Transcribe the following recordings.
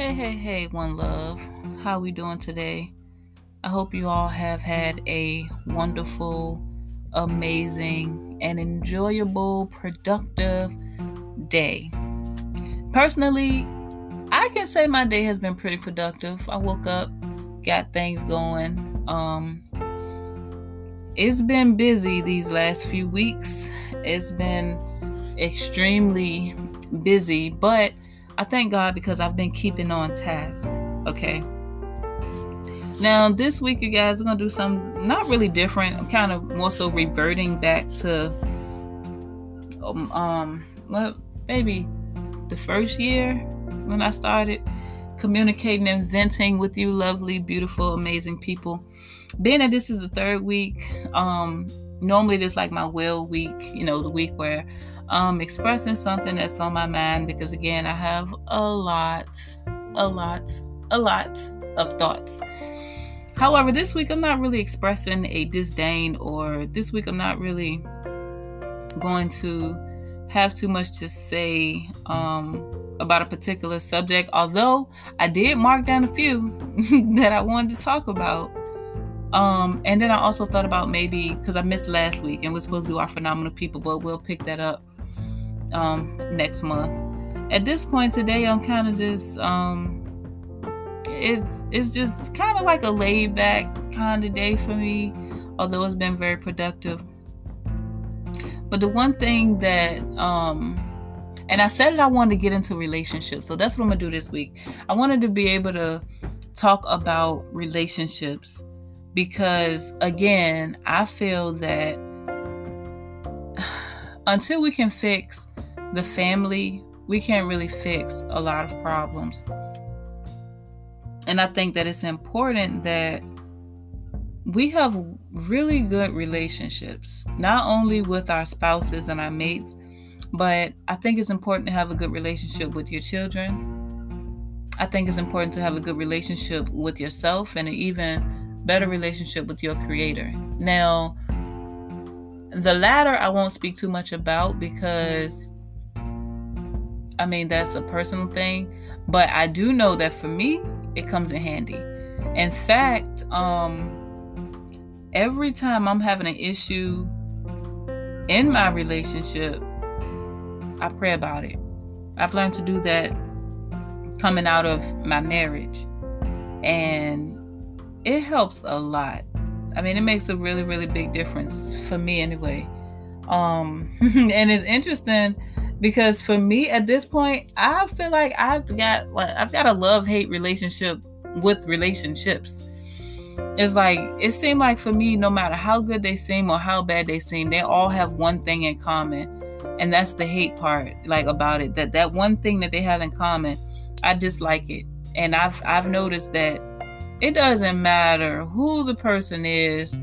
Hey, hey, hey, one love. How we doing today? I hope you all have had a wonderful, amazing, and enjoyable, productive day. Personally, I can say my day has been pretty productive. I woke up, got things going. Um it's been busy these last few weeks. It's been extremely busy, but I thank God because I've been keeping on task. Okay. Now, this week, you guys, we're going to do something not really different. I'm kind of more so reverting back to, um, um well, maybe the first year when I started communicating and venting with you, lovely, beautiful, amazing people. Being that this is the third week, um, normally this like my will week, you know, the week where um, expressing something that's on my mind because, again, I have a lot, a lot, a lot of thoughts. However, this week I'm not really expressing a disdain, or this week I'm not really going to have too much to say um, about a particular subject, although I did mark down a few that I wanted to talk about. Um, and then I also thought about maybe because I missed last week and we're supposed to do our phenomenal people, but we'll pick that up um, next month. At this point today, I'm kind of just um, it's it's just kind of like a laid back kind of day for me, although it's been very productive. But the one thing that um, and I said that I wanted to get into relationships, so that's what I'm gonna do this week. I wanted to be able to talk about relationships because again, I feel that until we can fix the family, we can't really fix a lot of problems. And I think that it's important that we have really good relationships, not only with our spouses and our mates, but I think it's important to have a good relationship with your children. I think it's important to have a good relationship with yourself and an even better relationship with your creator. Now, the latter I won't speak too much about because I mean, that's a personal thing. But I do know that for me, it comes in handy. In fact, um, every time I'm having an issue in my relationship, I pray about it. I've learned to do that coming out of my marriage. And it helps a lot. I mean, it makes a really, really big difference for me anyway. Um, and it's interesting because for me at this point, I feel like I've got like I've got a love hate relationship with relationships. It's like it seemed like for me, no matter how good they seem or how bad they seem, they all have one thing in common, and that's the hate part. Like about it, that that one thing that they have in common, I dislike it, and I've I've noticed that it doesn't matter who the person is,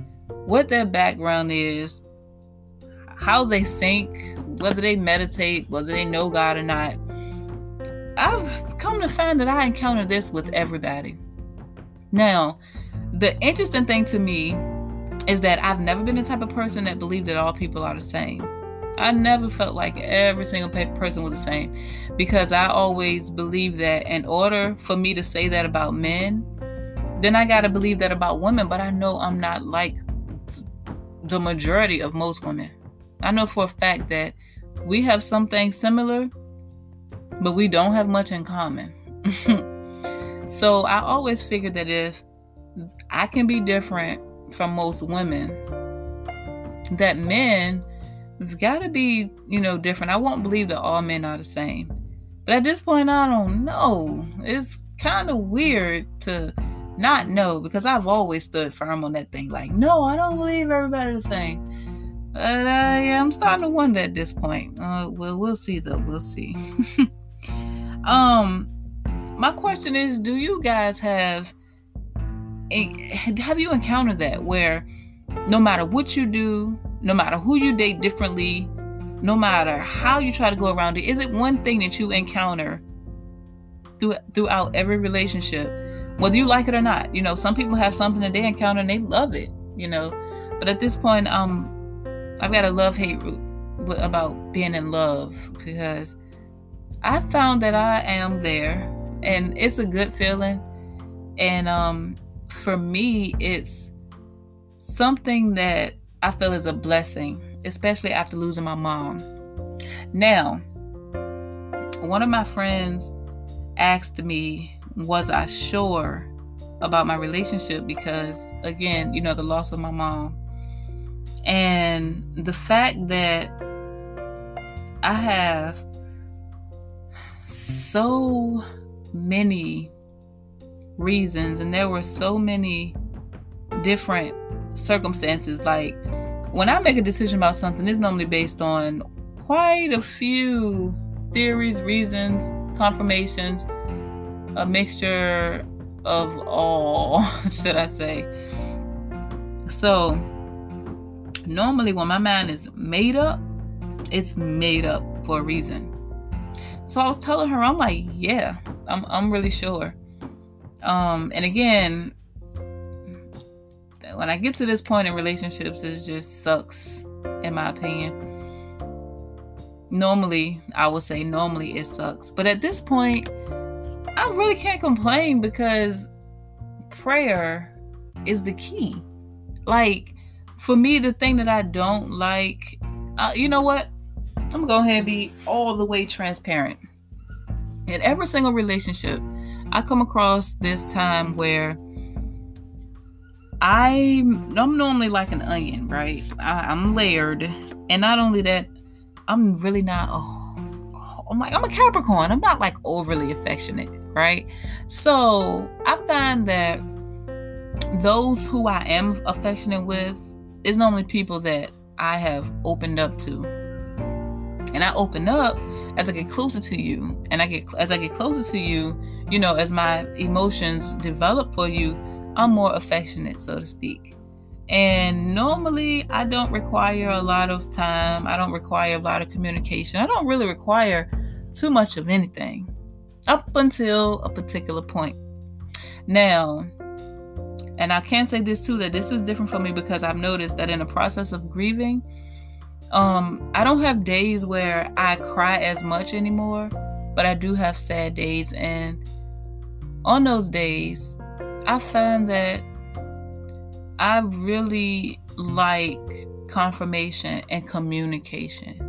what their background is, how they think, whether they meditate, whether they know God or not. I've come to find that I encounter this with everybody. Now, the interesting thing to me is that I've never been the type of person that believed that all people are the same. I never felt like every single person was the same because I always believed that in order for me to say that about men, then I got to believe that about women, but I know I'm not like the majority of most women. I know for a fact that we have something similar, but we don't have much in common. so I always figured that if I can be different from most women, that men have got to be, you know, different. I won't believe that all men are the same. But at this point, I don't know. It's kind of weird to not know because I've always stood firm on that thing. Like, no, I don't believe everybody's the same. But uh, yeah, I'm starting to wonder at this point. Uh, well, we'll see though. We'll see. um, my question is, do you guys have have you encountered that where no matter what you do, no matter who you date differently, no matter how you try to go around it, is it one thing that you encounter through, throughout every relationship, whether you like it or not? You know, some people have something that they encounter and they love it, you know. But at this point, um, I've got a love hate root about being in love because I found that I am there and it's a good feeling. And um, for me, it's something that I feel is a blessing, especially after losing my mom. Now, one of my friends asked me, Was I sure about my relationship? Because, again, you know, the loss of my mom. And the fact that I have so many reasons, and there were so many different circumstances. Like when I make a decision about something, it's normally based on quite a few theories, reasons, confirmations, a mixture of all, should I say. So, normally when my mind is made up, it's made up for a reason. So I was telling her, I'm like, yeah, I'm I'm really sure. Um, and again, when I get to this point in relationships, it just sucks, in my opinion. Normally, I would say normally it sucks. But at this point, I really can't complain because prayer is the key. Like, for me, the thing that I don't like, uh, you know what? I'm gonna go ahead and be all the way transparent. In every single relationship, I come across this time where I'm I'm normally like an onion, right? I, am layered, and not only that, I'm really not. Oh, I'm like I'm a Capricorn. I'm not like overly affectionate, right? So I find that those who I am affectionate with is normally people that I have opened up to, and I open up as I get closer to you, and I get as I get closer to you, you know, as my emotions develop for you I'm more affectionate, so to speak. And normally, I don't require a lot of time. I don't require a lot of communication. I don't really require too much of anything up until a particular point. Now, and I can say this too that this is different for me because I've noticed that in the process of grieving, um, I don't have days where I cry as much anymore, but I do have sad days. And on those days, I find that I really like confirmation and communication.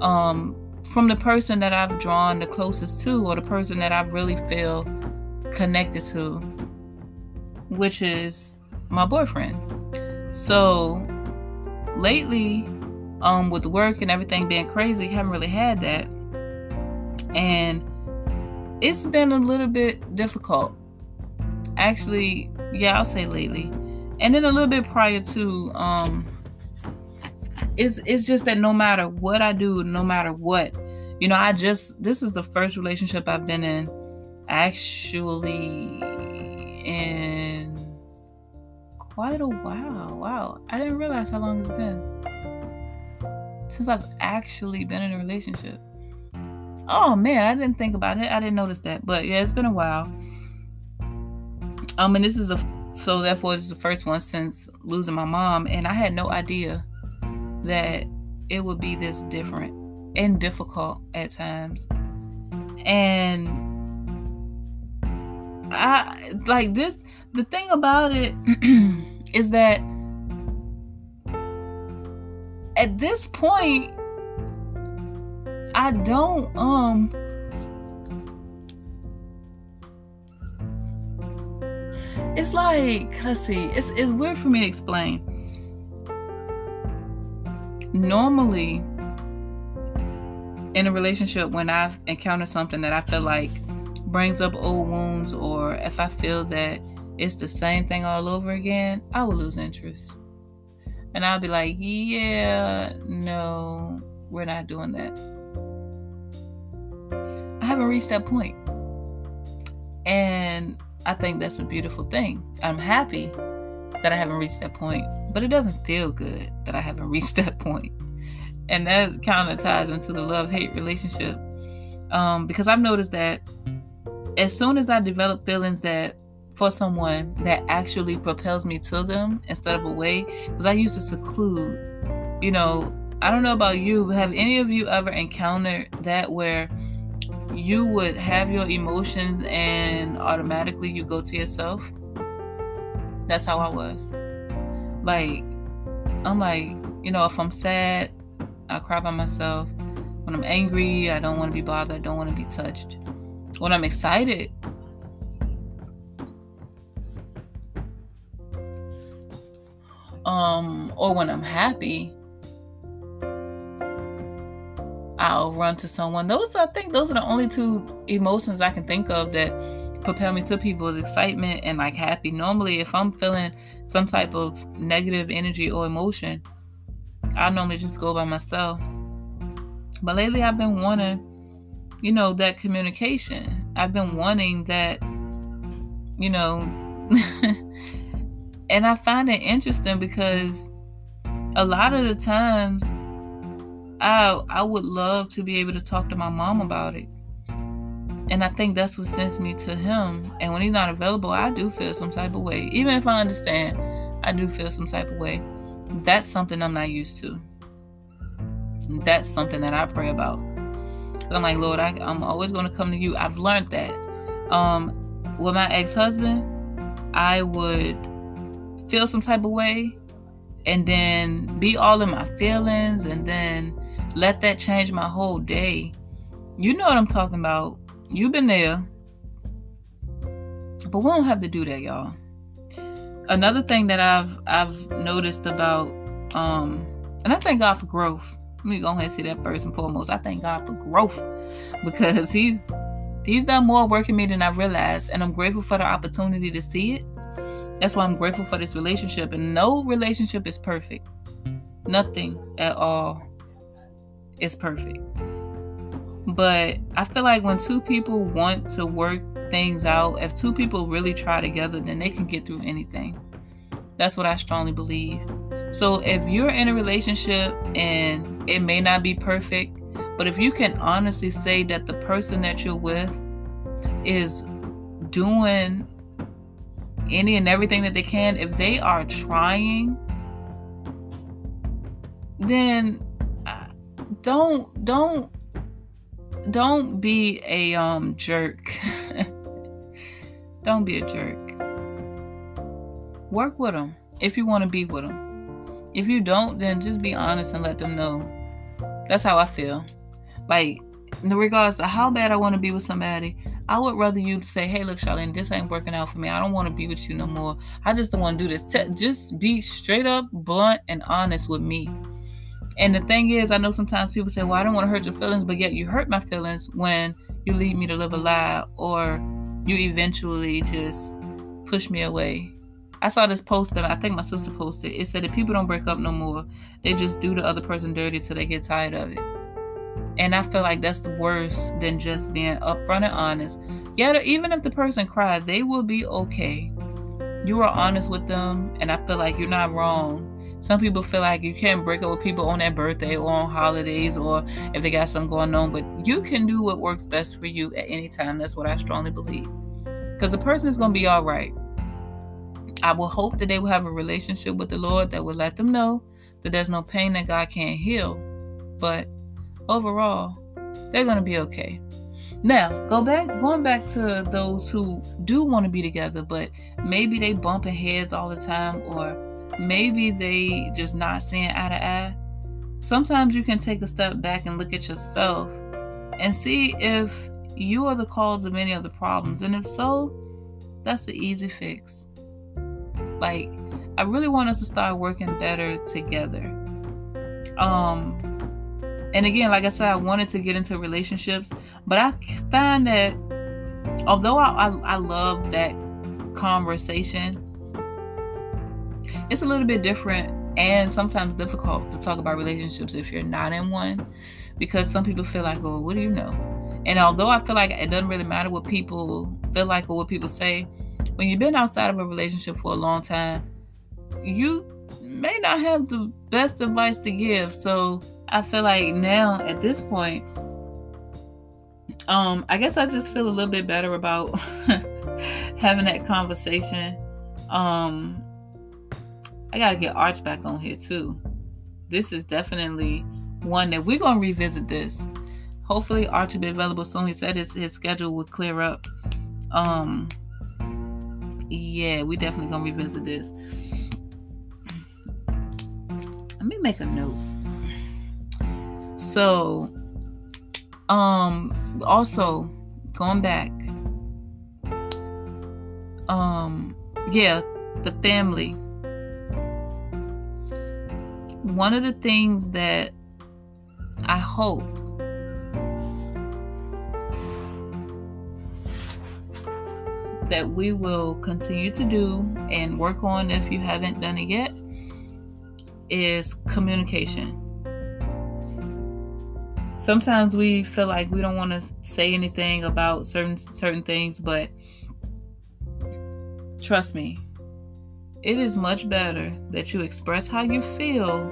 Um, from the person that I've drawn the closest to, or the person that I really feel connected to, which is my boyfriend. So lately, um, with work and everything being crazy, haven't really had that. And it's been a little bit difficult actually, yeah, I'll say lately, and then a little bit prior to, um, it's it's just that no matter what I do, no matter what, you know, I just this is the first relationship I've been in, actually, in quite a while. Wow, I didn't realize how long it's been since I've actually been in a relationship. Oh man, I didn't think about it. I didn't notice that. But yeah, it's been a while. Um, and this is the so therefore it's the first one since losing my mom, and I had no idea that it would be this different and difficult at times. And I like this. The thing about it is that at this point, I don't um It's like, see, it's, it's weird for me to explain. Normally, in a relationship, when I've encountered something that I feel like brings up old wounds, or if I feel that it's the same thing all over again, I will lose interest. And I'll be like, yeah, no, we're not doing that. I haven't reached that point. And I think that's a beautiful thing. I'm happy that I haven't reached that point, but it doesn't feel good that I haven't reached that point. And that kind of ties into the love hate relationship. Um, because I've noticed that as soon as I develop feelings that for someone that actually propels me to them instead of away, because I used to seclude, you know, I don't know about you, but have any of you ever encountered that where you would have your emotions and automatically you go to yourself. That's how I was. Like, I'm like, you know, if I'm sad, I cry by myself. When I'm angry, I don't want to be bothered. I don't want to be touched. When I'm excited, um, or when I'm happy, I'll run to someone. Those I think those are the only two emotions I can think of that propel me to people's excitement and like happy. Normally, if I'm feeling some type of negative energy or emotion, I normally just go by myself. But lately, I've been wanting, you know, that communication. I've been wanting that, you know, and I find it interesting because a lot of the times I I would love to be able to talk to my mom about it. And I think that's what sends me to him. And when he's not available, I do feel some type of way. Even if I understand, I do feel some type of way. That's something I'm not used to. That's something that I pray about. I'm like, Lord, I, am always going to come to you. I've learned that. Um, with my ex husband, I would feel some type of way and then be all in my feelings and then let that change my whole day. You know what I'm talking about. You've been there. But we don't have to do that, y'all. Another thing that I've I've noticed about um and I thank God for growth. Let me go ahead and say that first and foremost. I thank God for growth because He's He's done more work in me than I realized, and I'm grateful for the opportunity to see it. That's why I'm grateful for this relationship. And no relationship is perfect. Nothing at all is perfect. But I feel like when two people want to work things out, if two people really try together, then they can get through anything. That's what I strongly believe. So if you're in a relationship and it may not be perfect, but if you can honestly say that the person that you're with is doing any and everything that they can, if they are trying, then uh, don't don't don't be a um jerk. don't be a jerk. Work with them if you want to be with them. If you don't, then just be honest and let them know. That's how I feel. Like, in regards to how bad I want to be with somebody, I would rather you say, "Hey, look, Charlene, this ain't working out for me. I don't want to be with you no more. I just don't want to do this." just be straight up, blunt, and honest with me. And the thing is, I know sometimes people say, "Well, I don't want to hurt your feelings," but yet you hurt my feelings when you leave me to live a lie, or you eventually just push me away. I saw this post that I think my sister posted. It said that people don't break up no more; they just do the other person dirty till they get tired of it. And I feel like that's the worse than just being upfront and honest. Yet, even if the person cries, they will be okay. You are honest with them, and I feel like you're not wrong. Some people feel like you can't break up with people on their birthday or on holidays or if they got something going on, but you can do what works best for you at any time. That's what I strongly believe. Because the person is going to be all right. I will hope that they will have a relationship with the Lord that will let them know that there's no pain that God can't heal. But overall, they're going to be okay. Now, go back going back to those who do want to be together, but maybe they bumping heads all the time or maybe they just not seeing eye to eye. Sometimes you can take a step back and look at yourself and see if you are the cause of any of the problems. And if so, that's the easy fix. Like, I really want us to start working better together. Um, and again, like I said, I wanted to get into relationships, but I find that although I, I, I love that conversation, it's a little bit different and sometimes difficult to talk about relationships if you're not in one because some people feel like, oh, what do you know? And although I feel like it doesn't really matter what people feel like or what people say, when you've been outside of a relationship for a long time, you may not have the best advice to give. So I feel like now at this point, um, I guess I just feel a little bit better about having that conversation. Um, I gotta get Arch back on here too. This is definitely one that we're gonna revisit this. hopefully Arch will be available soon. He said his, his schedule would clear up. Um yeah, we definitely gonna revisit this. Let me make a note. So um also going back um yeah the family one of the things that i hope that we will continue to do and work on if you haven't done it yet is communication. Sometimes we feel like we don't want to say anything about certain certain things, but trust me, it is much better that you express how you feel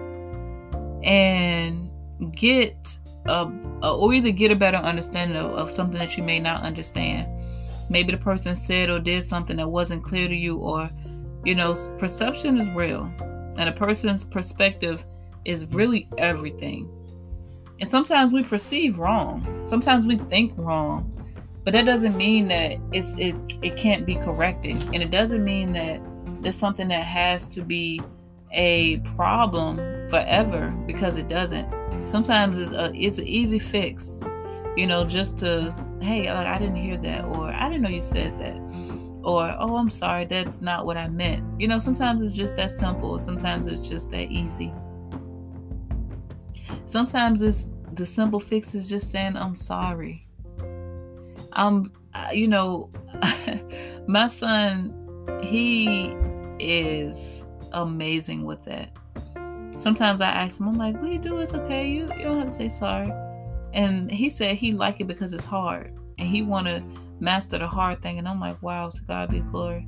and get a, a or either get a better understanding of, of something that you may not understand. Maybe the person said or did something that wasn't clear to you or you know perception is real and a person's perspective is really everything. And sometimes we perceive wrong. Sometimes we think wrong but that doesn't mean that it's it it can't be corrected. And it doesn't mean that there's something that has to be a problem forever because it doesn't sometimes it's a it's an easy fix you know just to hey, like, I didn't hear that, or I didn't know you said that, or oh, I'm sorry, that's not what I meant. You know, sometimes it's just that simple, sometimes it's just that easy. Sometimes it's the simple fix is just saying, I'm sorry. Um, you know, my son, he is amazing with that. Sometimes I ask him, I'm like, what do you do? It's okay. You, you don't have to say sorry. And he said he like it because it's hard and he want to master the hard thing. And I'm like, wow, to God be glory.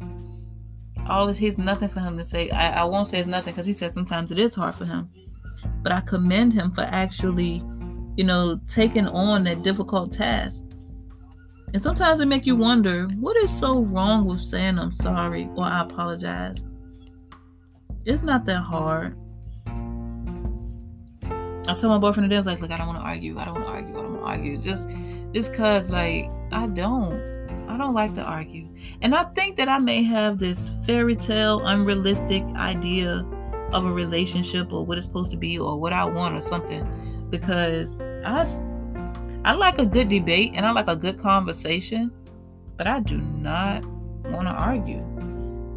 All this, he's nothing for him to say. I, I won't say it's nothing because he said sometimes it is hard for him. But I commend him for actually, you know, taking on that difficult task. And sometimes it make you wonder, what is so wrong with saying I'm sorry or I apologize? It's not that hard. I told my boyfriend today, I was like, look, I don't want to argue. I don't want to argue. I don't want to argue. Just, just cause like I don't. I don't like to argue. And I think that I may have this fairy tale, unrealistic idea of a relationship or what it's supposed to be or what I want or something. Because I I like a good debate and I like a good conversation, but I do not want to argue.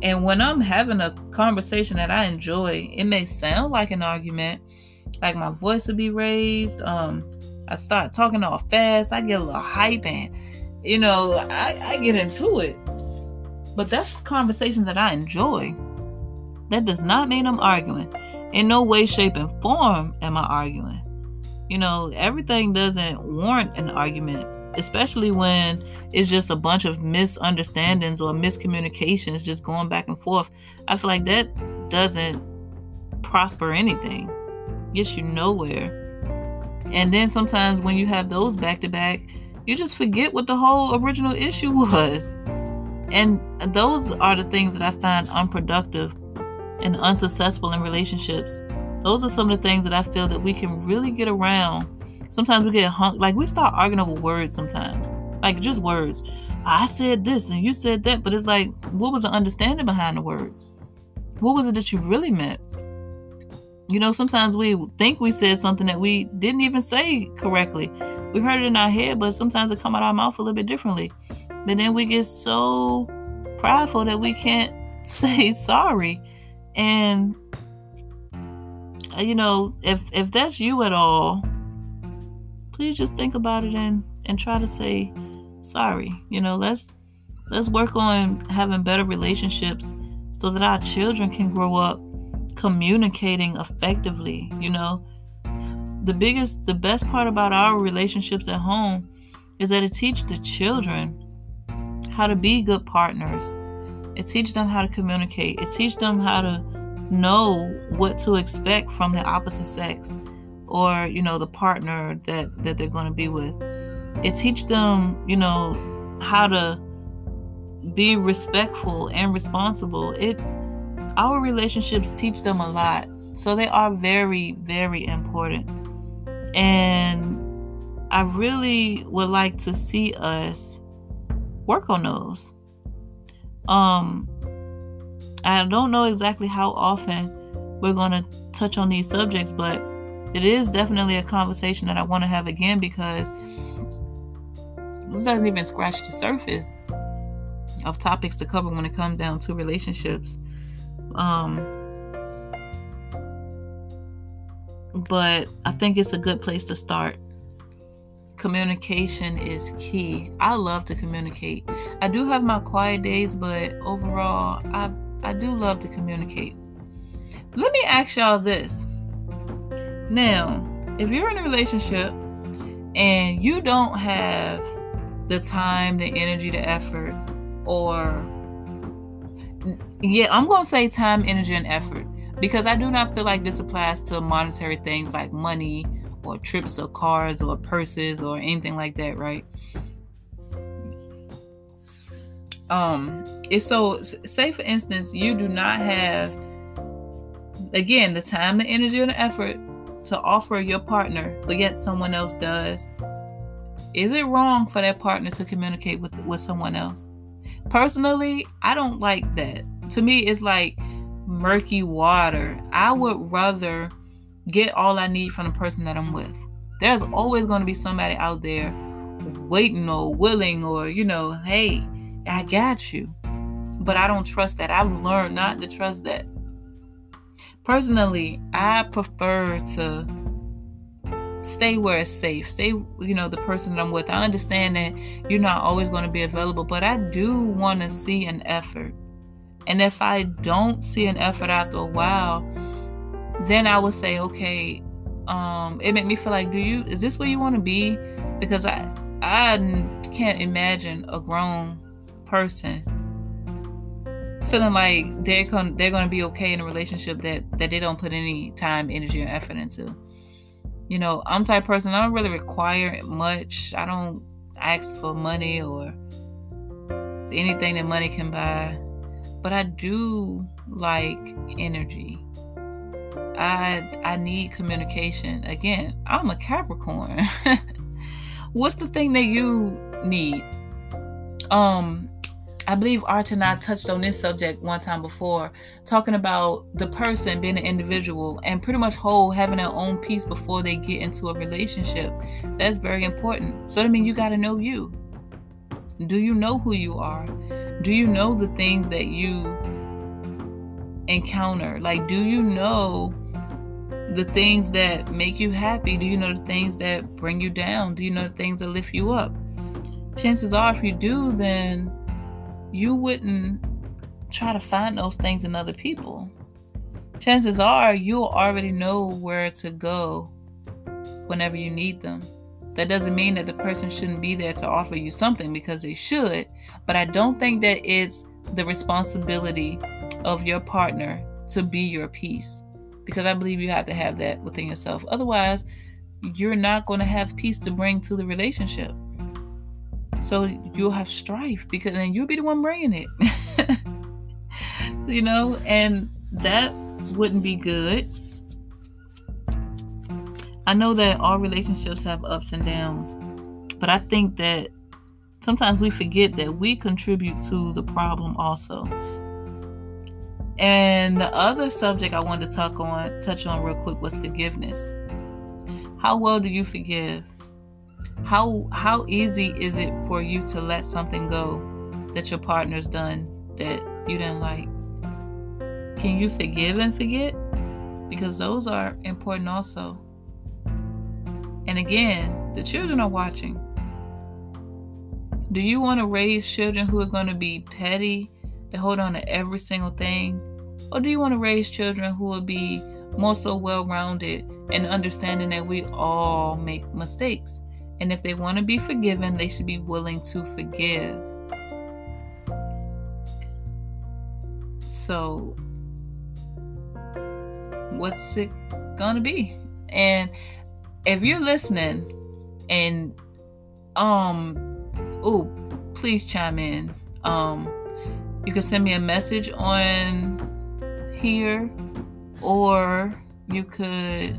And when I'm having a conversation that I enjoy, it may sound like an argument, like my voice will be raised. Um, I start talking all fast. I get a little hype and, you know, I, I get into it. But that's a conversation that I enjoy. That does not mean I'm arguing. In no way, shape, and form am I arguing. You know, everything doesn't warrant an argument, especially when it's just a bunch of misunderstandings or miscommunications just going back and forth. I feel like that doesn't prosper anything gets you nowhere. And then sometimes when you have those back to back, you just forget what the whole original issue was. And those are the things that I find unproductive and unsuccessful in relationships. Those are some of the things that I feel that we can really get around. Sometimes we get hung, like we start arguing over words sometimes, like just words. I said this and you said that, but it's like, what was the understanding behind the words? What was it that you really meant? You know, sometimes we think we said something that we didn't even say correctly. We heard it in our head, but sometimes it come out our mouth a little bit differently. But then we get so prideful that we can't say sorry. And Uh, you know, if if that's you at all, please just think about it and and try to say sorry. You know, let's let's work on having better relationships so that our children can grow up communicating effectively you know the biggest the best part about our relationships at home is that it teaches the children how to be good partners it teaches them how to communicate it teaches them how to know what to expect from the opposite sex or you know the partner that that they're going to be with it teaches them you know how to be respectful and responsible it our relationships teach them a lot. So they are very, very important. And I really would like to see us work on those. Um, I don't know exactly how often we're going to touch on these subjects, but it is definitely a conversation that I want to have again because this doesn't even scratch the surface of topics to cover when it comes down to relationships. Um, but I think it's a good place to start. Communication is key. I love to communicate. I do have my quiet days, but overall, I I do love to communicate. Let me ask y'all this. Now, if you're in a relationship and you don't have the time, the energy, the effort, or yeah, I'm going to say time, energy, and effort because I do not feel like this applies to monetary things like money or trips or cars or purses or anything like that, right? Um, it's so say for instance, you do not have again the time, the energy, and the effort to offer your partner, but yet someone else does. Is it wrong for that partner to communicate with with someone else? Personally, I don't like that. To me, it's like murky water. I would rather get all I need from the person that I'm with. There's always going to be somebody out there waiting or willing or, you know, hey, I got you. But I don't trust that. I've learned not to trust that. Personally, I prefer to stay where it's safe. Stay, you know, the person that I'm with. I understand that you're not always going to be available, but I do want to see an effort. And if I don't see an effort after a while, then I would say, okay, um, it made me feel like, do you is this where you want to be? Because I I can't imagine a grown person feeling like they're con- they're going to be okay in a relationship that that they don't put any time, energy, or effort into. You know, I'm type person. I don't really require much. I don't ask for money or anything that money can buy but I do like energy. I I need communication. Again, I'm a Capricorn. What's the thing that you need? Um I believe Art and I touched on this subject one time before, talking about the person being an individual and pretty much whole, having their own peace before they get into a relationship. That's very important. So that means you got to know you. Do you know who you are? Do you know the things that you encounter? Like, do you know the things that make you happy? Do you know the things that bring you down? Do you know the things that lift you up? Chances are, if you do, then you wouldn't try to find those things in other people. Chances are, you'll already know where to go whenever you need them. That doesn't mean that the person shouldn't be there to offer you something because they should, but I don't think that it's the responsibility of your partner to be your peace because I believe you have to have that within yourself. Otherwise, you're not going to have peace to bring to the relationship. So you'll have strife because then you'll be the one bringing it. you know, and that wouldn't be good. I know that all relationships have ups and downs, but I think that sometimes we forget that we contribute to the problem also. And the other subject I wanted to talk on, touch on real quick was forgiveness. How well do you forgive? How how easy is it for you to let something go that your partner's done that you didn't like? Can you forgive and forget? Because those are important also. And again, the children are watching. Do you want to raise children who are going to be petty, to hold on to every single thing? Or do you want to raise children who will be more so well rounded and understanding that we all make mistakes? And if they want to be forgiven, they should be willing to forgive. So, what's it going to be? And if you're listening and um oh please chime in um you can send me a message on here or you could